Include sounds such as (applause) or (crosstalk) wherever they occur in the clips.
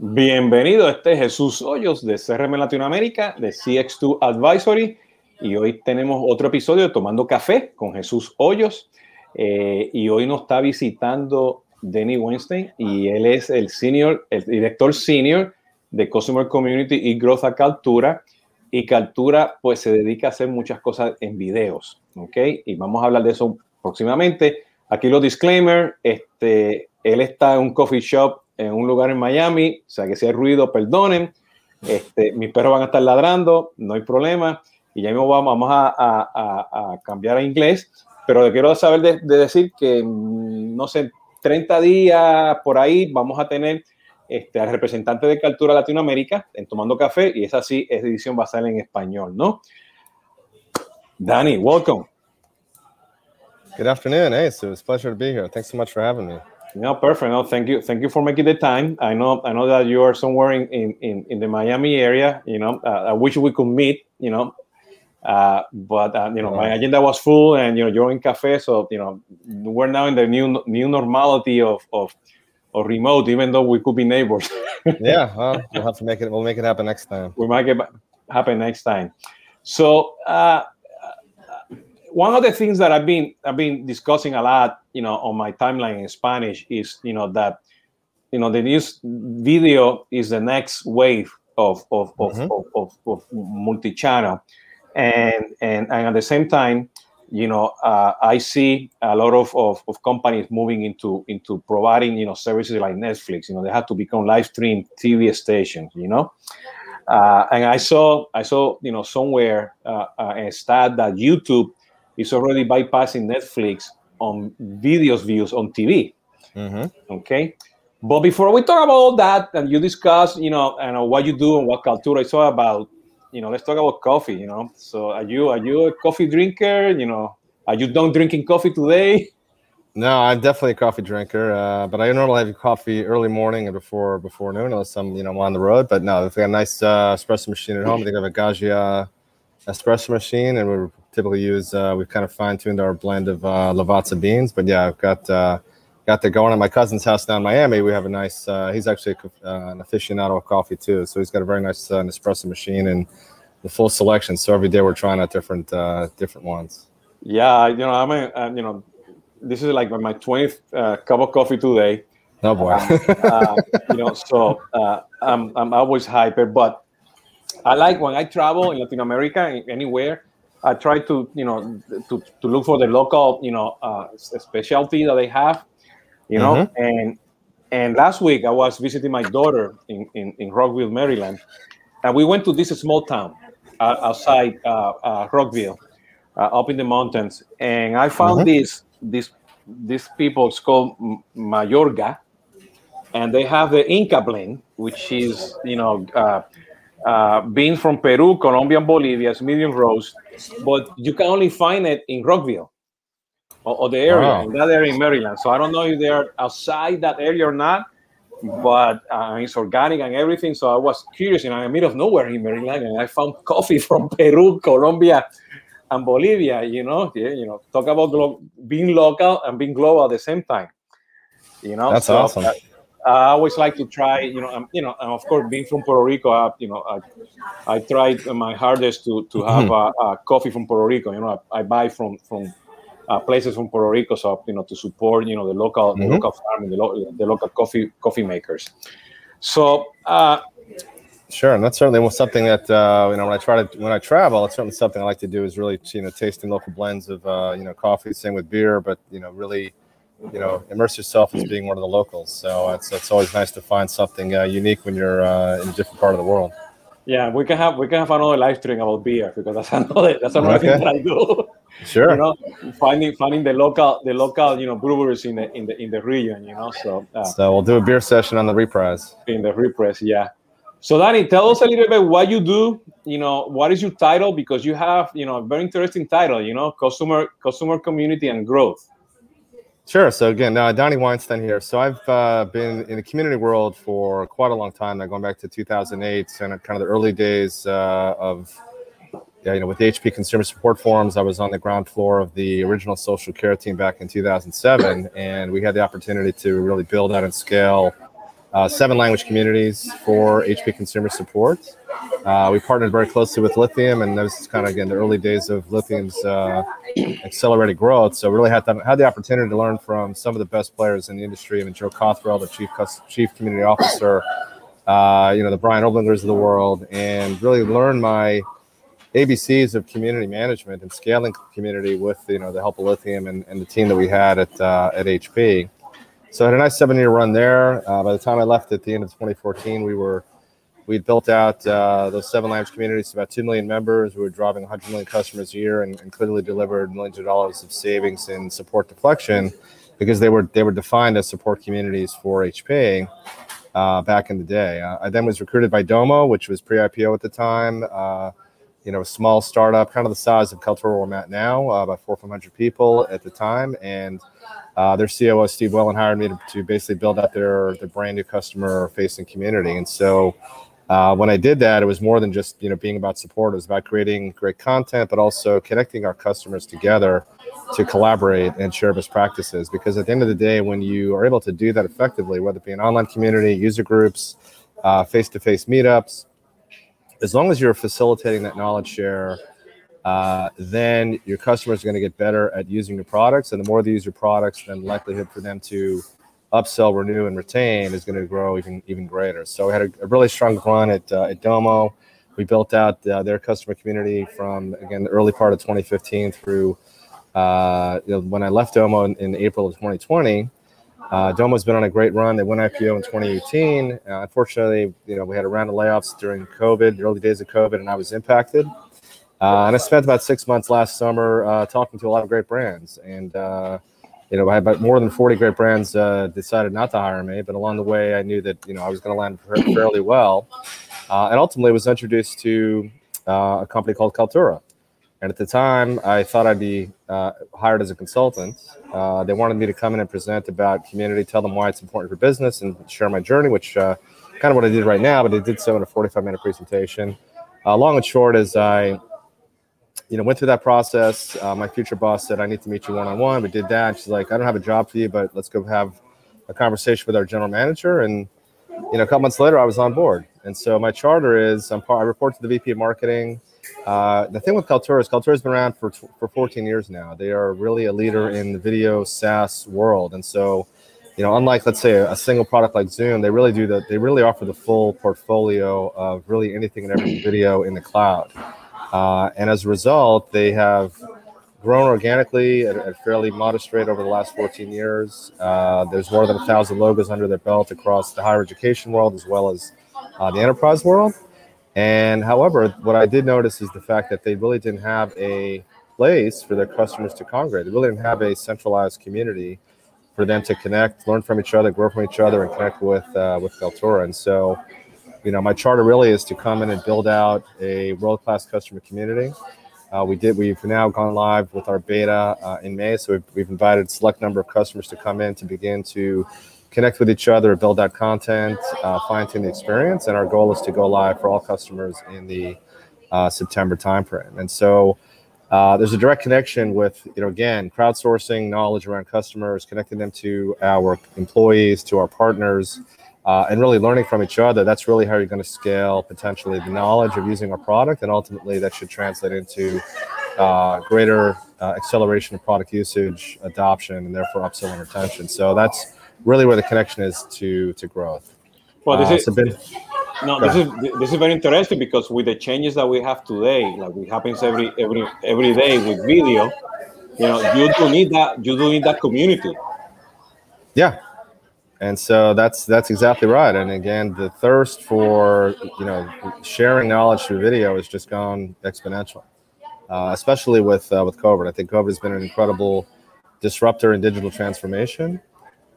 Bienvenido, este es Jesús Hoyos de CRM Latinoamérica, de CX2 Advisory, y hoy tenemos otro episodio de Tomando Café con Jesús Hoyos, eh, y hoy nos está visitando Denny Weinstein, y él es el senior, el director senior de Customer Community y Growth a Caltura, y Caltura pues se dedica a hacer muchas cosas en videos, ¿ok? Y vamos a hablar de eso próximamente. Aquí los disclaimer, este, él está en un coffee shop en un lugar en Miami, o sea que si hay ruido, perdonen. Este, mis perros van a estar ladrando, no hay problema. Y ya mismo vamos, vamos a, a, a, cambiar a inglés, pero quiero saber de, de, decir que, mm, no sé, 30 días por ahí vamos a tener este, al representante de Cultura Latinoamérica en Tomando Café y esa sí, esa edición va a salir en español, ¿no? Danny, welcome. Good afternoon. Hey, so it's a pleasure to be here. Thanks so much for having me. No, perfect. No, thank you. Thank you for making the time. I know, I know that you are somewhere in, in, in the Miami area. You know, uh, I wish we could meet. You know, uh, but uh, you know, my agenda was full, and you know, you're in cafe, so you know, we're now in the new new normality of of, of remote, even though we could be neighbors. (laughs) yeah, well, we'll have to make it. We'll make it happen next time. We might get happen next time. So. Uh, one of the things that I've been I've been discussing a lot, you know, on my timeline in Spanish is, you know, that you know the news video is the next wave of of mm-hmm. of, of, of, multi-channel, and and and at the same time, you know, uh, I see a lot of, of, of companies moving into into providing you know services like Netflix. You know, they have to become live stream TV stations. You know. Uh, and I saw, I saw, you know, somewhere uh, uh a stat that YouTube is already bypassing Netflix on videos views on TV. Mm-hmm. Okay. But before we talk about all that and you discuss, you know, and what you do and what Kaltura is all about, you know, let's talk about coffee, you know. So are you are you a coffee drinker? You know, are you done drinking coffee today? No, I'm definitely a coffee drinker, uh, but I normally have coffee early morning and before before noon, unless I'm you know I'm on the road. But no, if I got a nice uh, espresso machine at home, I think I have a Gaggia espresso machine, and we typically use. Uh, we've kind of fine tuned our blend of uh, Lavazza beans, but yeah, I've got uh, got that going at my cousin's house down in Miami. We have a nice. Uh, he's actually a, uh, an aficionado of coffee too, so he's got a very nice uh, Nespresso machine and the full selection. So every day we're trying out different uh, different ones. Yeah, you know, I'm a, you know, this is like my 20th uh, cup of coffee today. Oh boy, um, you know, so uh, I'm I'm always hyper, but I like when I travel in Latin America, anywhere. I try to, you know, to, to look for the local, you know, uh, specialty that they have, you know. Mm-hmm. And and last week I was visiting my daughter in, in, in Rockville, Maryland, and we went to this small town uh, outside uh, uh Rockville, uh, up in the mountains, and I found mm-hmm. this this these people it's called Mayorga, and they have the Inca blend, which is you know uh, beans from Peru, Colombia, and Bolivia. It's medium roast, but you can only find it in Rockville or, or the area, wow. in that area in Maryland. So I don't know if they're outside that area or not, but uh, it's organic and everything. So I was curious, and I'm in the middle of nowhere in Maryland, and I found (laughs) coffee from Peru, Colombia, and Bolivia. You know, yeah, you know, talk about glo- being local and being global at the same time. You know, that's so, awesome. Uh, I always like to try, you know, um, you know, and of course, being from Puerto Rico, I, you know, I, I tried my hardest to to have mm-hmm. a, a, coffee from Puerto Rico. You know, I, I buy from from uh, places from Puerto Rico, so you know, to support, you know, the local mm-hmm. the local farming, the, lo- the local coffee coffee makers. So. Uh, Sure, and that's certainly something that uh, you know when I try to when I travel, it's certainly something I like to do is really you know tasting local blends of uh, you know coffee. Same with beer, but you know really you know immerse yourself as being one of the locals. So it's it's always nice to find something uh, unique when you're uh, in a different part of the world. Yeah, we can have we can have another live stream about beer because that's (laughs) another that's another okay. thing that I do. Sure. you know, finding finding the local the local you know breweries in the in the in the region. You know, so uh, so we'll do a beer session on the reprise. In the reprise, yeah. So Danny, tell us a little bit what you do. You know, what is your title? Because you have you know a very interesting title. You know, customer customer community and growth. Sure. So again, uh, Danny Weinstein here. So I've uh, been in the community world for quite a long time now, going back to 2008 and kind of the early days uh, of, yeah, you know, with the HP Consumer Support Forums. I was on the ground floor of the original social care team back in 2007, and we had the opportunity to really build out and scale uh, seven language communities for HP consumer support. Uh, we partnered very closely with Lithium, and this is kind of again the early days of Lithium's uh, accelerated growth. So really had the, had the opportunity to learn from some of the best players in the industry. I mean, Joe Cothrel, the chief chief community officer, uh, you know, the Brian Oblingers of the world, and really learn my ABCs of community management and scaling community with you know the help of Lithium and, and the team that we had at uh, at HP. So I had a nice seven year run there. Uh, by the time I left at the end of 2014, we were we built out uh, those seven language communities to about 2 million members. We were driving 100 million customers a year and, and, clearly delivered millions of dollars of savings in support deflection because they were they were defined as support communities for HP uh, back in the day. Uh, I then was recruited by Domo, which was pre-IPO at the time. Uh, you know, a small startup, kind of the size of where I'm at now, uh, about four or 500 people at the time. And uh, their COO, Steve Wellen, hired me to, to, basically build out their, their brand new customer facing community. And so uh, when I did that, it was more than just, you know, being about support. It was about creating great content, but also connecting our customers together to collaborate and share best practices. Because at the end of the day, when you are able to do that effectively, whether it be an online community, user groups, face to face meetups, as long as you're facilitating that knowledge share, uh, then your customers are going to get better at using your products. And the more they use your products, then likelihood for them to upsell, renew, and retain is going to grow even even greater. So we had a, a really strong run at, uh, at Domo. We built out uh, their customer community from again the early part of 2015 through uh, you know, when I left Domo in, in April of 2020. Uh, Domo's been on a great run. They went IPO in 2018. Uh, unfortunately, you know, we had a round of layoffs during COVID, the early days of COVID, and I was impacted. Uh, and I spent about six months last summer uh, talking to a lot of great brands. And, uh, you know, I had about more than 40 great brands uh, decided not to hire me. But along the way, I knew that, you know, I was going to land fairly well. and ultimately was introduced to a company called Kaltura. And at the time, I thought I'd be uh, hired as a consultant. Uh, they wanted me to come in and present about community, tell them why it's important for business, and share my journey, which uh, kind of what I did right now. But I did so in a 45 minute presentation. Uh, long and short is I, you know, went through that process. Uh, my future boss said I need to meet you one on one. We did that. She's like, I don't have a job for you, but let's go have a conversation with our general manager. And you know, a couple months later, I was on board. And so my charter is I'm part, I report to the VP of marketing. Uh, the thing with Kaltura is Kaltura has been around for, for 14 years now. They are really a leader in the video SaaS world. And so, you know, unlike let's say a, a single product like Zoom, they really do that. They really offer the full portfolio of really anything and everything video in the cloud. Uh, and as a result, they have grown organically at a fairly modest rate over the last 14 years. Uh, there's more than a thousand logos under their belt across the higher education world as well as uh, the enterprise world. And however, what I did notice is the fact that they really didn't have a place for their customers to congregate. They really didn't have a centralized community for them to connect, learn from each other, grow from each other, and connect with uh, with Kaltura. And so, you know, my charter really is to come in and build out a world class customer community. Uh, we did. We've now gone live with our beta uh, in May, so we've, we've invited select number of customers to come in to begin to connect with each other, build that content, uh, fine tune the experience. And our goal is to go live for all customers in the uh, September timeframe. And so uh, there's a direct connection with, you know, again, crowdsourcing knowledge around customers, connecting them to our employees, to our partners, uh, and really learning from each other. That's really how you're going to scale potentially the knowledge of using our product. And ultimately, that should translate into uh, greater uh, acceleration of product usage, adoption, and therefore upsell and retention. So that's really where the connection is to to growth. Well, this uh, is so ben, no, this is this is very interesting because with the changes that we have today, like it happens every every every day with video, you know, you do need that you do need that community. Yeah, and so that's that's exactly right. And again, the thirst for you know sharing knowledge through video has just gone exponential, uh, especially with uh, with COVID. I think COVID has been an incredible disruptor in digital transformation.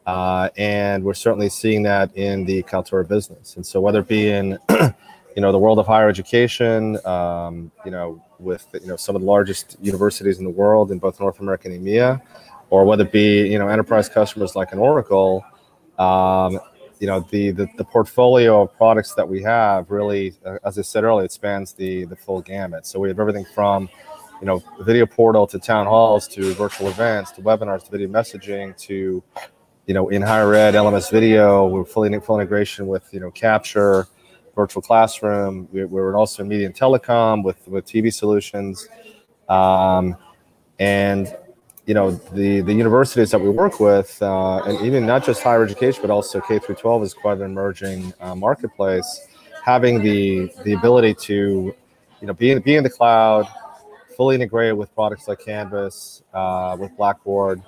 Uh, and we're certainly seeing that in the Kaltura business. And so whether it be in, (clears throat) you know, the world of higher education, um, you know, with, you know, some of the largest universities in the world in both North America and EMEA, or whether it be, you know, enterprise customers like an Oracle, um, you know, the, the, the portfolio of products that we have really, uh, as I said earlier, it spans the, the full gamut. So we have everything from, you know, video portal to town halls to virtual events to webinars to video messaging to you know, in higher ed, LMS video, we're fully full integration with you know Capture, virtual classroom. We, we're also in media and telecom with with TV solutions, um, and you know the the universities that we work with, uh, and even not just higher education, but also K through 12 is quite an emerging uh, marketplace. Having the the ability to, you know, be in, be in the cloud, fully integrated with products like Canvas, uh, with Blackboard,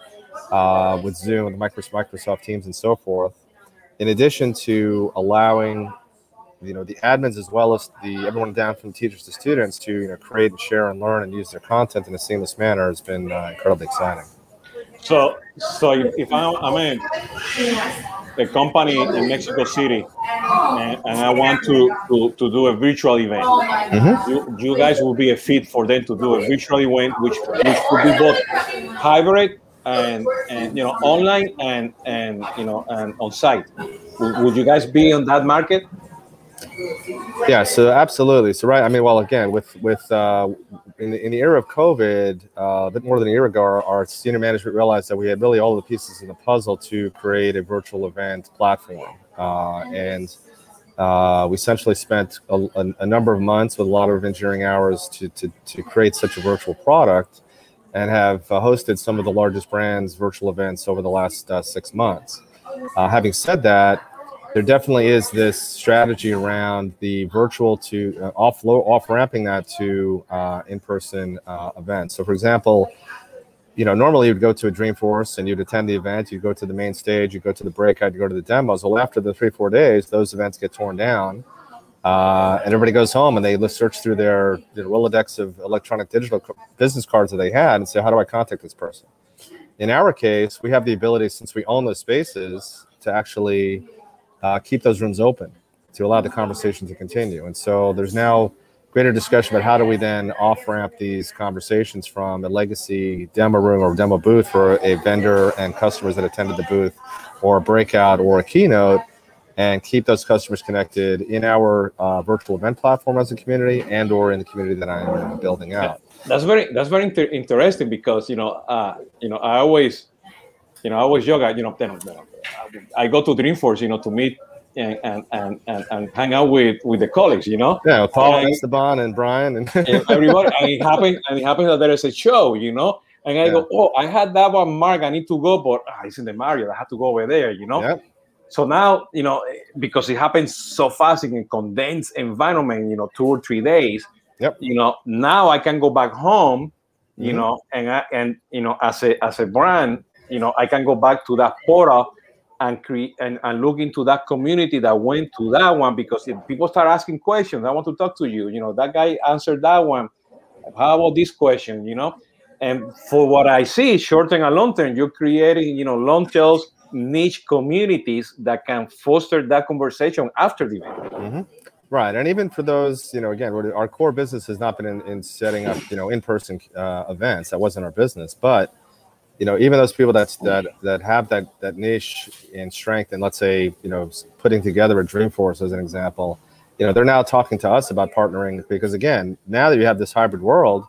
uh, with Zoom, with Microsoft Teams, and so forth. In addition to allowing you know the admins as well as the everyone down from teachers to students to you know create and share and learn and use their content in a seamless manner has been uh, incredibly exciting. So, so if, if I'm, I'm in a company in Mexico City and, and I want to, to, to do a virtual event, mm-hmm. you, you guys will be a fit for them to do a virtual event, which, which could be both hybrid and, and you know online and and you know and on site. Would, you guys be on that market? Yeah, so absolutely. So right, I mean, well, again, with with uh, in the, in the era of COVID, uh, a bit more than a year ago, our, our, senior management realized that we had really all the pieces in the puzzle to create a virtual event platform, uh, and uh, we essentially spent a, a, a, number of months with a lot of engineering hours to to, to create such a virtual product, and have uh, hosted some of the largest brands virtual events over the last uh, six months. having said that there definitely is this strategy around the virtual to uh, off off ramping that to uh, in person uh, events. So, for example, you know, normally you'd go to a Dreamforce and you'd attend the event, you'd go to the main stage, you'd go to the breakout, you go to the demos. Well, after the three four days, those events get torn down, uh, and everybody goes home and they search through their, their Rolodex of electronic digital business cards that they had and say, how do I contact this person? In our case, we have the ability, since we own those spaces, to actually uh, keep those rooms open to allow the conversation to continue. And so there's now greater discussion about how do we then off ramp these conversations from a legacy demo room or demo booth for a vendor and customers that attended the booth or a breakout or a keynote and keep those customers connected in our uh, virtual event platform as a community and or in the community that I'm building out. That's very that's very inter- interesting because you know uh, you know I always you know I always joke you know I go to Dreamforce, you know, to meet and and, and, and, hang out with, with the colleagues, you know. Yeah, Paul, and Esteban, and Brian, and, (laughs) and everybody. And it happened, and it happens that there is a show, you know. And I yeah. go, oh, I had that one, Mark. I need to go, but ah, it's in the Marriott. I have to go over there, you know. So now, you know, because it happens so fast in a condensed environment, you know, two or three days. Yep. You know, now I can go back home, you mm-hmm. know, and I, and you know, as a as a brand, you know, I can go back to that portal and create and, and look into that community that went to that one because if people start asking questions, I want to talk to you. You know, that guy answered that one. How about this question? You know, and for what I see, short term and long term, you're creating, you know, long tails niche communities that can foster that conversation after the event. Mm-hmm. Right, and even for those, you know, again, our core business has not been in, in setting up, you know, in-person uh, events. That wasn't our business, but you know, even those people that that that have that that niche and strength, and let's say, you know, putting together a Dreamforce as an example, you know, they're now talking to us about partnering because again, now that you have this hybrid world,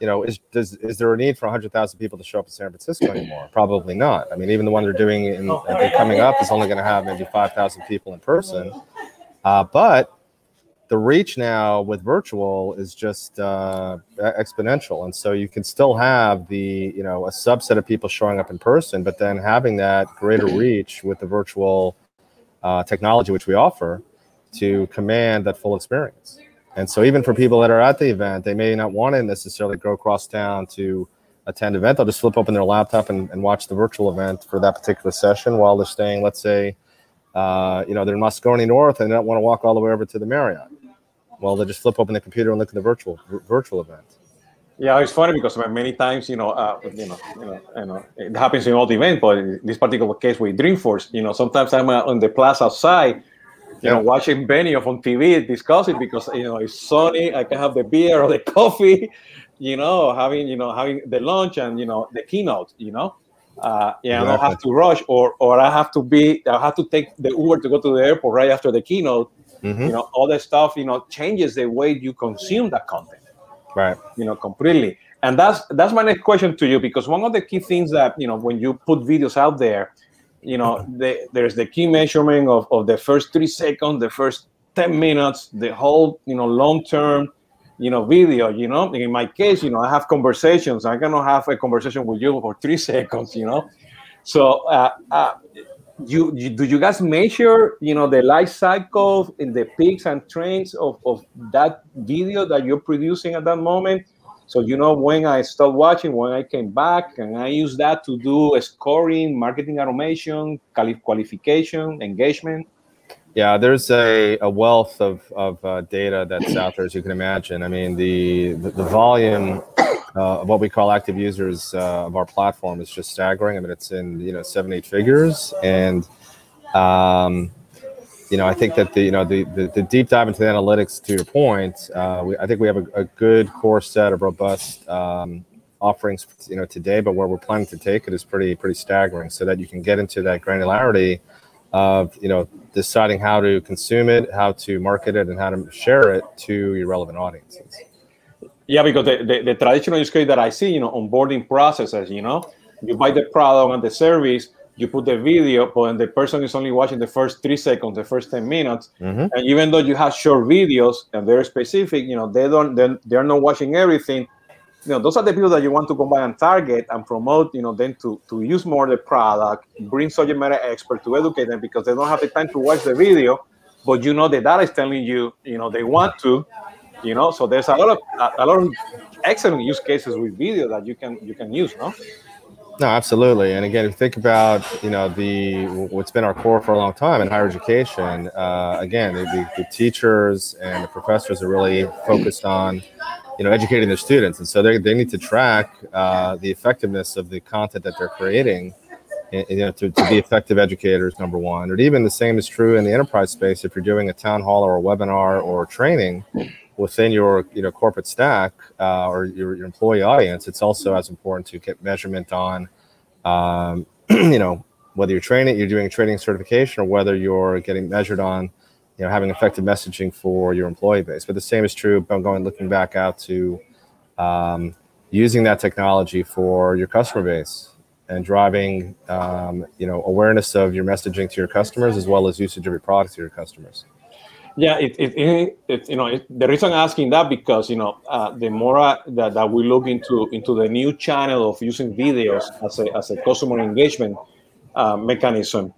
you know, is does is there a need for 100,000 people to show up in San Francisco anymore? Probably not. I mean, even the one they're doing in coming up is only going to have maybe 5,000 people in person. Uh, but the reach now with virtual is just uh, exponential and so you can still have the you know a subset of people showing up in person but then having that greater reach with the virtual uh, technology which we offer to command that full experience and so even for people that are at the event they may not want to necessarily go across town to attend event they'll just flip open their laptop and, and watch the virtual event for that particular session while they're staying let's say uh, you know, they're in Moscone North and they don't want to walk all the way over to the Marriott. Well, they just flip open the computer and look at the virtual virtual event. Yeah, it's funny because many times, you know, uh, you know, you know, you know, it happens in all the events, but in this particular case with Dreamforce, you know, sometimes I'm uh, on the plaza outside, you know, watching Benioff on TV discussing because you know it's sunny. I can have the beer or the (laughs) coffee, you know, having you know having the lunch and you know the keynote, you know. Uh, yeah, exactly. I don't have to rush, or or I have to be, I have to take the Uber to go to the airport right after the keynote, Mm-hmm. You know, all that stuff, you know, changes the way you consume that content. Right. You know, completely. And that's that's my next question to you because one of the key things that you know when you put videos out there, you know, the, there's the key measurement of, of the first three seconds, the first 10 minutes, the whole, you know, long term, you know, video, you know. In my case, you know, I have conversations. I cannot have a conversation with you for three (laughs) seconds, you know. So, uh, uh, you, you, do you guys measure, you know, the life cycle in the peaks and trends of, of that video that you're producing at that moment? So you know when I stopped watching, when I came back, and I use that to do scoring, marketing automation, qualification, engagement. Yeah, there's a, a wealth of, of uh, data that's out there, as you can imagine. I mean, the the, the volume uh, of what we call active users uh, of our platform is just staggering. I mean, it's in you know seven eight figures, and um, you know, I think that the you know the the, the deep dive into the analytics. To your point, uh, we, I think we have a, a, good core set of robust um, offerings, you know, today. But where we're planning to take it is pretty pretty staggering, so that you can get into that granularity of you know deciding how to consume it, how to market it, and how to share it to your relevant audiences. Yeah, because the, the, the traditional use case that I see, you know, onboarding processes, you know, you buy the product and the service you put the video, but the person is only watching the first three seconds, the first 10 minutes. Mm-hmm. And even though you have short videos and they're specific, you know, they don't, they're, they're not watching everything. You know, those are the people that you want to go by and target and promote, you know, then to, to use more the product, bring subject matter expert to educate them because they don't have the time to watch the video, but you know, the data is telling you, you know, they want to, you know, so there's a lot of, a, a lot of excellent use cases with video that you can, you can use, no? No, absolutely. And again, if you think about you know the what's been our core for a long time in higher education, uh, again, the, the, teachers and the professors are really focused on you know educating their students, and so they, they need to track uh, the effectiveness of the content that they're creating. You know, to, to be effective educators, number one, or even the same is true in the enterprise space. If you're doing a town hall or a webinar or training, within your you know corporate stack uh, or your, your, employee audience, it's also as important to get measurement on, um, (clears throat) you know, whether you're training, you're doing training certification, or whether you're getting measured on, you know, having effective messaging for your employee base. But the same is true. I'm going looking back out to um, using that technology for your customer base and driving, um, you know, awareness of your messaging to your customers as well as usage of your products to your customers. Yeah, it, it, it, you know the reason I'm asking that because you know uh, the more uh, that, that we look into into the new channel of using videos as a as a customer engagement uh, mechanism,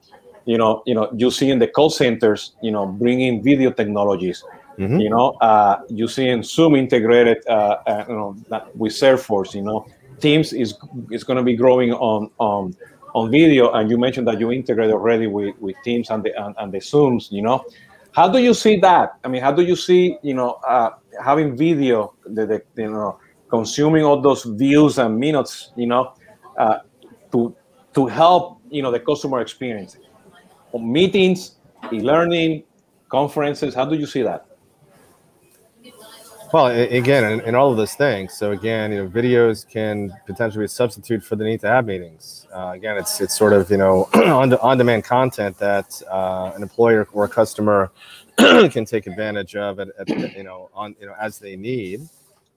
you know you know you see in the call centers you know bringing video technologies, mm-hmm. you know uh, you see in Zoom integrated uh, uh, you know with Salesforce, you know Teams is is going to be growing on on on video, and you mentioned that you integrate already with, with Teams and the and, and the Zooms, you know. How do you see that? I mean, how do you see, you know, uh, having video, the, the, you know, consuming all those views and minutes, you know, uh, to to help, you know, the customer experience, meetings, e-learning, conferences. How do you see that? Well, again, in, in, all of those things. So again, you know, videos can potentially be a substitute for the need to have meetings. Uh, again, it's it's sort of you know (clears throat) on on demand content that uh, an employer or a customer (clears throat) can take advantage of at, at, you know on you know as they need.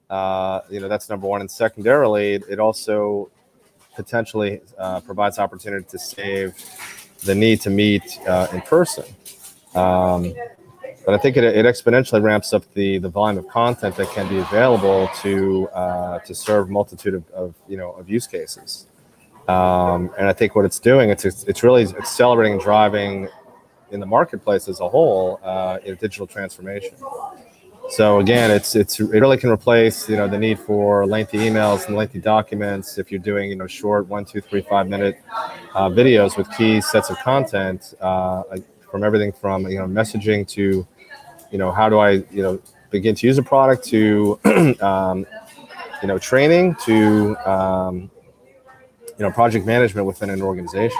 Uh, you know that's number one, and secondarily, it, it also potentially uh, provides opportunity to save the need to meet uh, in person. Um, but I think it, it exponentially ramps up the the volume of content that can be available to uh, to serve multitude of, of, you know of use cases. Um, and I think what it's doing it's it's really accelerating and driving in the marketplace as a whole uh, in digital transformation. So again, it's it's it really can replace you know the need for lengthy emails and lengthy documents if you're doing you know short one two three five minute uh, videos with key sets of content uh, from everything from you know messaging to you know, how do I, you know, begin to use a product to, (clears throat) um, you know, training to, um, you know, project management within an organization.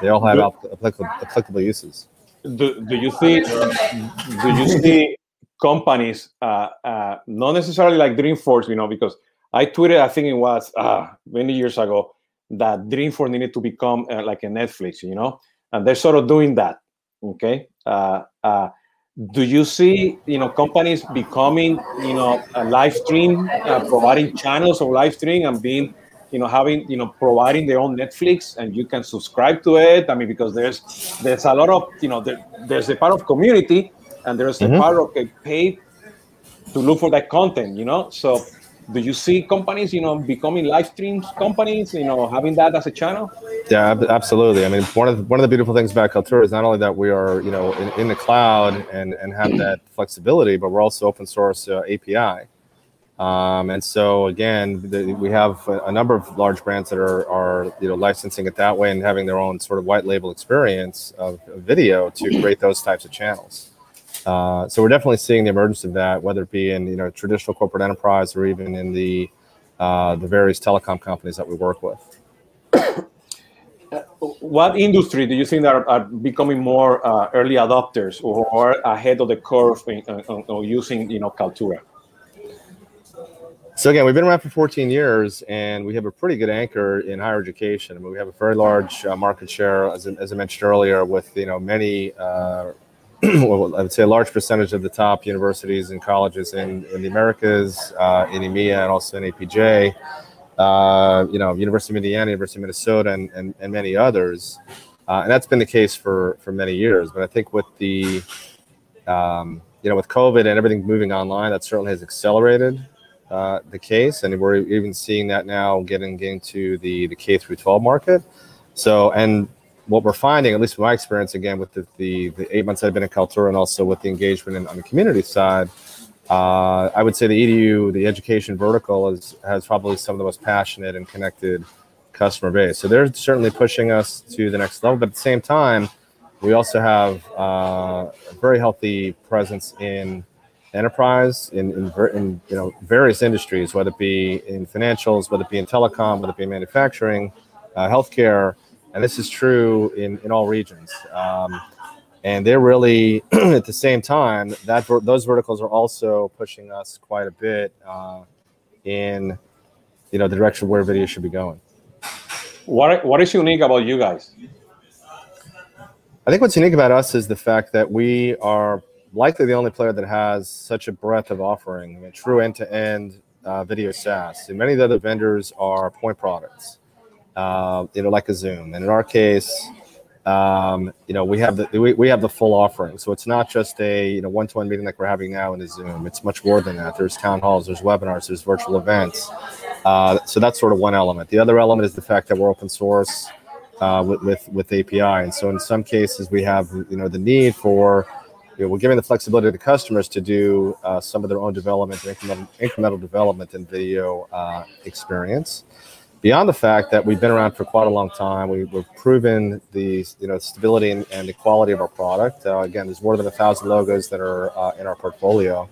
They all have applicable, applicable uses. Do, do you see, do you see companies, uh, uh, not necessarily like Dreamforce, you know, because I tweeted, I think it was uh, many years ago, that Dreamforce needed to become uh, like a Netflix, you know, and they're sort of doing that. Okay. Uh, uh, do you see you know companies becoming you know a live stream uh, providing channels of live stream and being you know having you know providing their own Netflix and you can subscribe to it. I mean because there's there's a lot of you know there, there's a part of community and there's mm-hmm. a part of a paid to look for that content. You know so do you see companies you know becoming live streams companies you know having that as a channel? Yeah absolutely. I mean one of the, one of the beautiful things about Kaltura is not only that we are you know in, in the cloud and and have that (clears throat) flexibility but we're also open source uh, api um, and so again, the, we have a, a, number of large brands that are, are you know licensing it that way and having their own sort of white label experience of, of video to create those types of channels. Uh, so we're definitely seeing the emergence of that, whether it be in you know traditional corporate enterprise or even in the uh, the various telecom companies that we work with. what industry do you think are, are becoming more uh, early adopters or, ahead of the curve in, in, using you know Kaltura? So again, we've been around for 14 years, and we have a pretty good anchor in higher education. I mean, we have a very large uh, market share, as, as, I mentioned earlier, with you know many, uh, (clears throat) well, I would say a large percentage of the top universities and colleges in, in the Americas, uh, in EMEA, and also in APJ. Uh, you know, University of Indiana, University of Minnesota, and, and, and many others. Uh, and that's been the case for for many years. But I think with the um, you know, with COVID and everything moving online, that certainly has accelerated uh, the case, and we're even seeing that now getting getting to the the K through 12 market. So, and what we're finding, at least from my experience, again with the the, the eight months I've been in Kaltura, and also with the engagement in, on the community side, uh, I would say the EDU, the education vertical, is has probably some of the most passionate and connected customer base. So they're certainly pushing us to the next level. But at the same time, we also have uh, a very healthy presence in enterprise in, in, in, you know various industries, whether it be in financials, whether it be in telecom, whether it be in manufacturing, uh, healthcare, and this is true in, in all regions. Um, and they're really (clears throat) at the same time that those verticals are also pushing us quite a bit uh, in you know the direction where video should be going. What what is unique about you guys? I think what's unique about us is the fact that we are likely the only player that has such a breadth of offering, I mean, true end-to-end uh, video SaaS. And many of the other vendors are point products, uh, you know, like a Zoom. And in our case, um, you know, we have the we, we have the full offering. So it's not just a you know one-to-one meeting like we're having now in a Zoom. It's much more than that. There's town halls, there's webinars, there's virtual events. Uh, so that's sort of one element. The other element is the fact that we're open source uh, with, with with API. And so in some cases, we have you know the need for you know, we're giving the flexibility to the customers to do uh, some of their own development, incremental, incremental development in video uh, experience. Beyond the fact that we've been around for quite a long time, we, have proven the you know stability and, and, the quality of our product. Uh, again, there's more than a thousand logos that are uh, in our portfolio,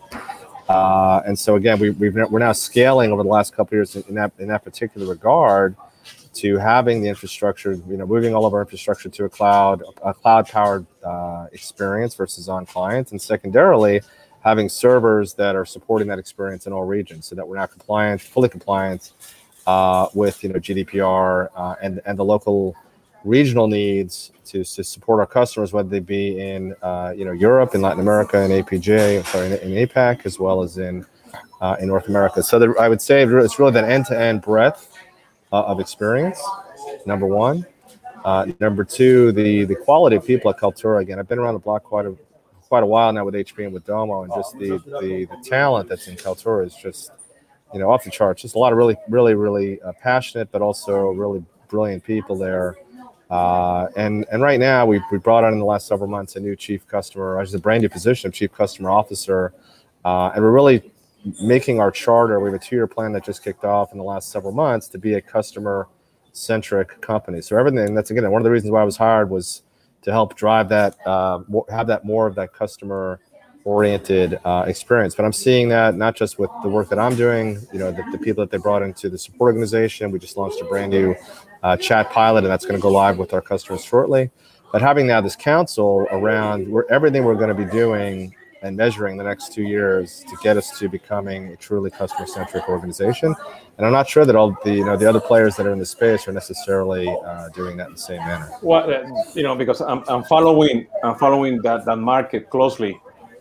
uh, and so again, we, we are now scaling over the last couple years in, that in that particular regard to having the infrastructure, you know, moving all of our infrastructure to a cloud, a cloud-powered uh, experience versus on client, and secondarily, having servers that are supporting that experience in all regions, so that we're now compliant, fully compliant uh, with you know GDPR uh, and and the local regional needs to, to support our customers, whether they be in uh, you know Europe, in Latin America, in APJ, sorry, in, in APAC, as well as in uh, in North America. So there, I would say it's really that end-to-end breadth uh, of experience. Number one. Uh, number two, the the quality of people at Kaltura. Again, I've been around the block quite a quite a while now with HP and with Domo, and just the the, the talent that's in Kaltura is just you know off the charts. Just a lot of really really really uh, passionate, but also really brilliant people there. Uh, and and right now we we brought on in the last several months a new chief customer, actually a brand new position of chief customer officer, uh, and we're really making our charter. We have a two-year plan that just kicked off in the last several months to be a customer-centric company. So everything that's again one of the reasons why I was hired was to help drive that, uh, have that more of that customer oriented uh, experience. But I'm seeing that not just with the work that I'm doing, you know, the, the, people that they brought into the support organization. We just launched a brand new uh, chat pilot, and that's going to go live with our customers shortly. But having now this council around where everything we're going to be doing and measuring the next two years to get us to becoming a truly customer centric organization. And I'm not sure that all the you know the other players that are in the space are necessarily uh, doing that in the same manner. Well, uh, you know, because I'm, I'm following I'm following that that market closely.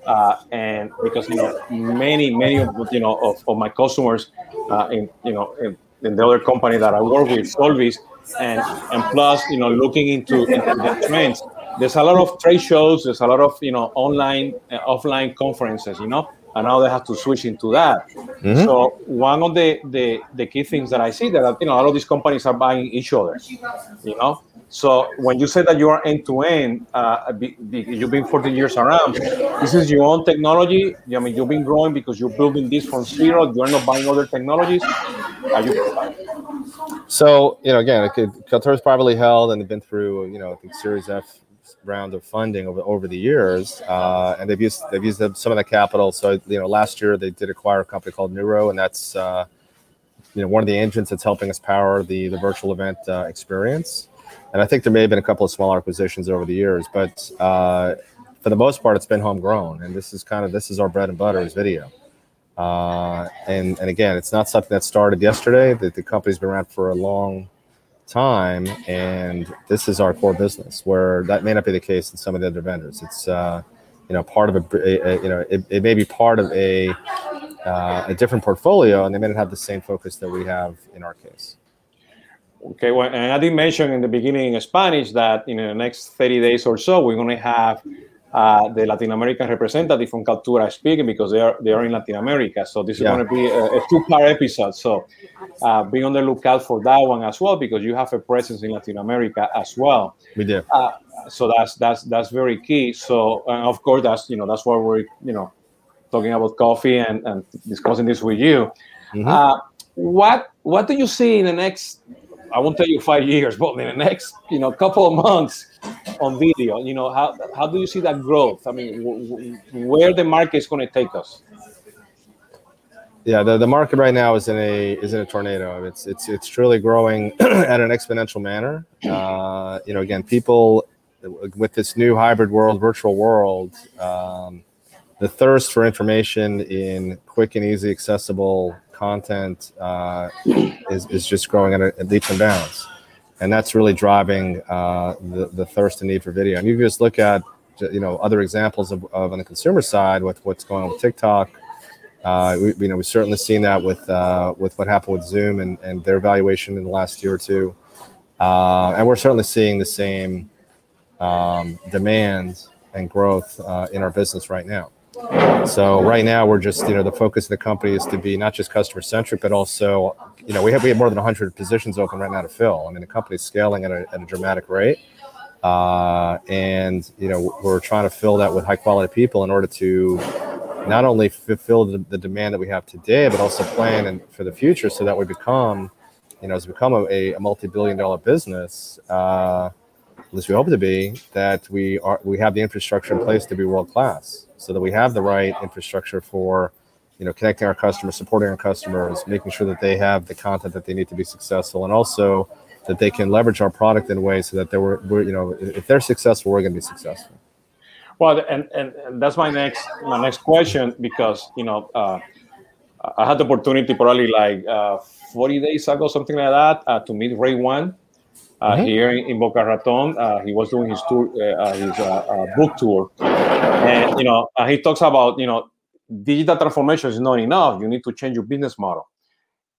Uh, and because you know many many of you know of, of my customers uh, in you know in, the other company that I work with, Solvis, and and plus, you know, looking into, into the trends. There's a lot of trade shows. There's a lot of you know online, uh, offline conferences. You know, and now they have to switch into that. Mm-hmm. So one of the, the the key things that I see that you know a lot of these companies are buying each other. You know, so when you say that you are end to end, you've been 40 years around. This is your own technology. I mean, you've been growing because you're building this from zero. You are not buying other technologies. You? So you know, again, Kaltura is privately held, and they've been through you know I think Series F round of funding over over the years, uh, and they've used they've used some of that capital. So you know, last year they did acquire a company called Newrow, and that's uh, you know one of the engines that's helping us power the the virtual event uh, experience. And I think there may have been a couple of small acquisitions over the years, but uh, for the most part, it's been homegrown. And this is kind of this is our bread and butter is video. Uh, and and again, it's not something that started yesterday. That the company's been around for a long time, and this is our core business. Where that may not be the case in some of the other vendors. It's uh, you know part of a, a, a you know it, it, may be part of a uh, a different portfolio, and they may not have the same focus that we have in our case. Okay, well, and I did mention in the beginning in Spanish that in the next 30 days or so, we're going to have uh, the Latin American representative from Kaltura speaking because they are they are in Latin America. So this is going to be a, a two-part episode. So uh, be on the lookout for that one as well because you have a presence in Latin America as well. We do. Uh, so that's that's that's very key. So of course that's you know that's why we're you know talking about coffee and, and discussing this with you. Mm-hmm. Uh, what what do you see in the next I won't tell you five years, but in the next, you know, couple of months on video, you know, how how do you see that growth? I mean, w- w- where the market is going to take us? Yeah, the, the market right now is in a is in a tornado. It's it's it's truly growing (clears throat) at an exponential manner. Uh, you know, again, people with this new hybrid world, virtual world, um, the thirst for information in quick and easy, accessible content uh, is, is just growing at, a, leaps and bounds. And that's really driving uh, the, the thirst and need for video. And you just look at, you know, other examples of, of on the consumer side with what's going on with TikTok. Uh, we, you know, we've certainly seen that with uh, with what happened with Zoom and, and their valuation in the last year or two. Uh, and we're certainly seeing the same um, demand and growth uh, in our business right now. So right now we're just, you know, the focus of the company is to be not just customer centric, but also, you know, we have we have more than 100 positions open right now to fill. I mean, the company's scaling at a, at a dramatic rate, uh, and you know, we're trying to fill that with high quality people in order to not only fulfill the, the demand that we have today, but also plan and for the future, so that we become, you know, as become a, a multi billion dollar business. Uh, at least we hope to be, that we are we have the infrastructure in place to be world class so that we have the right infrastructure for you know connecting our customers supporting our customers making sure that they have the content that they need to be successful and also that they can leverage our product in ways so that they were, you know if they're successful we're going to be successful. Well and, and and that's my next my next question because you know uh, i had the opportunity probably like uh, 40 days ago something like that uh, to meet Ray Wang uh, mm-hmm. here in, Boca Raton. Uh, he was doing his tour, uh, his book tour, and you know he talks about you know digital transformation is not enough. You need to change your business model,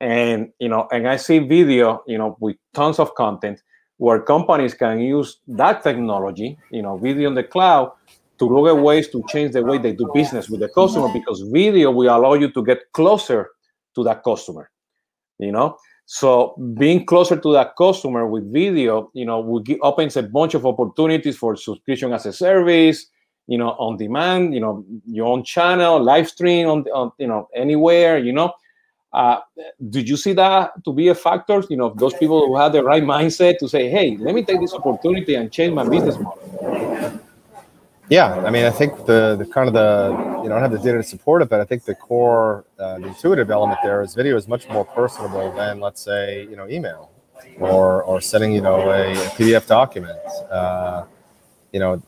and you know, and I see video, you know, with tons of content where companies can use that technology, you know, video in the cloud to look at ways to change the way they do business with the customer because video will allow you to get closer to that customer you know so being closer to that customer with video, you know, will opens a bunch of opportunities for subscription as a service, you know, on demand, you know, your own channel, live stream on, on you know, anywhere, you know. Uh, did you see that to be a factor? You know, those people who have the right mindset to say, hey, let me take this opportunity and change my business model. Yeah, I mean, I think the, the kind of the you know I don't have the data to support it, but I think the core uh, the intuitive element there is video is much more personable than let's say you know email or or sending you know a, a PDF document. Uh, you know,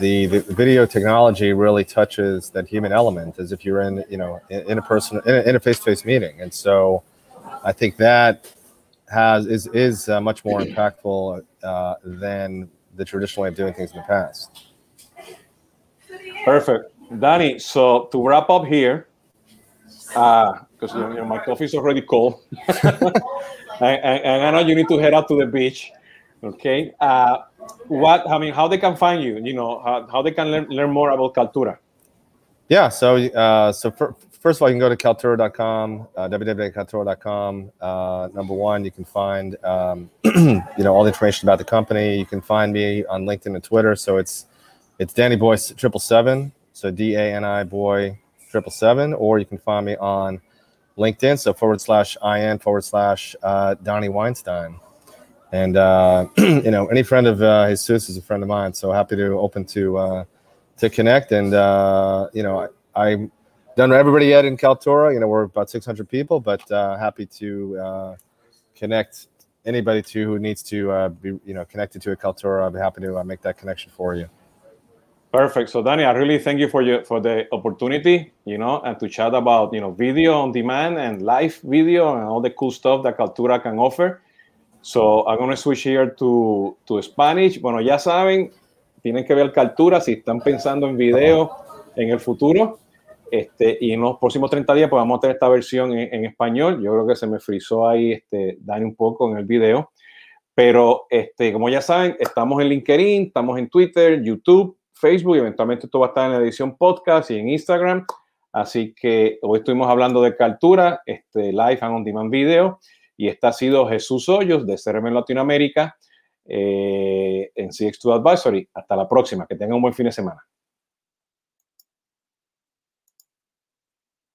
the, the video technology really touches that human element as if you're in you know in, in a person in a, in a face-to-face meeting, and so I think that has is is uh, much more impactful uh, than the traditional way of doing things in the past. Perfect. Danny, so to wrap up here, uh, because you know, my coffee is already cold, and, and, and, I know you need to head out to the beach. Okay, uh, what I mean, how they can find you? You know, how, how they can learn, learn more about Kaltura. Yeah, so uh, so for, first of all, you can go to kaltura.com, uh, www.kaltura.com. Uh, number one, you can find um, (clears throat) you know all the information about the company. You can find me on LinkedIn and Twitter. So it's it's Danny Boy triple seven. So D A N I Boy triple seven, or you can find me on LinkedIn. So forward slash in forward slash uh, Danny Weinstein. And uh, (clears throat) you know, any friend of uh, Jesus is a friend of mine. So happy to open to uh, to connect. And uh, you know, I, I done everybody yet in Kaltura. You know, we're about 600 people, but uh, happy to uh, connect anybody to who needs to uh, be you know connected to a Kaltura. I'll be happy to uh, make that connection for you. Perfect. So, Danny, I really thank you for your for the opportunity, you know, and to chat about you know video on demand and live video and all the cool stuff that Kaltura can offer. So, I'm to switch here to, to Spanish. Bueno, ya saben, tienen que ver Kaltura si están pensando en video en el futuro. Este, y en los próximos 30 días pues vamos a tener esta versión en, en español. Yo creo que se me frizó ahí, este, Dani, un poco en el video. Pero, este, como ya saben, estamos en LinkedIn, estamos en Twitter, YouTube, Facebook eventualmente esto va a estar en la edición podcast y en Instagram. Así que hoy estuvimos hablando de Caltura, este Live and On Demand Video. Y este ha sido Jesús Hoyos de CRM Latinoamérica eh, en CX2 Advisory. Hasta la próxima. Que tengan un buen fin de semana.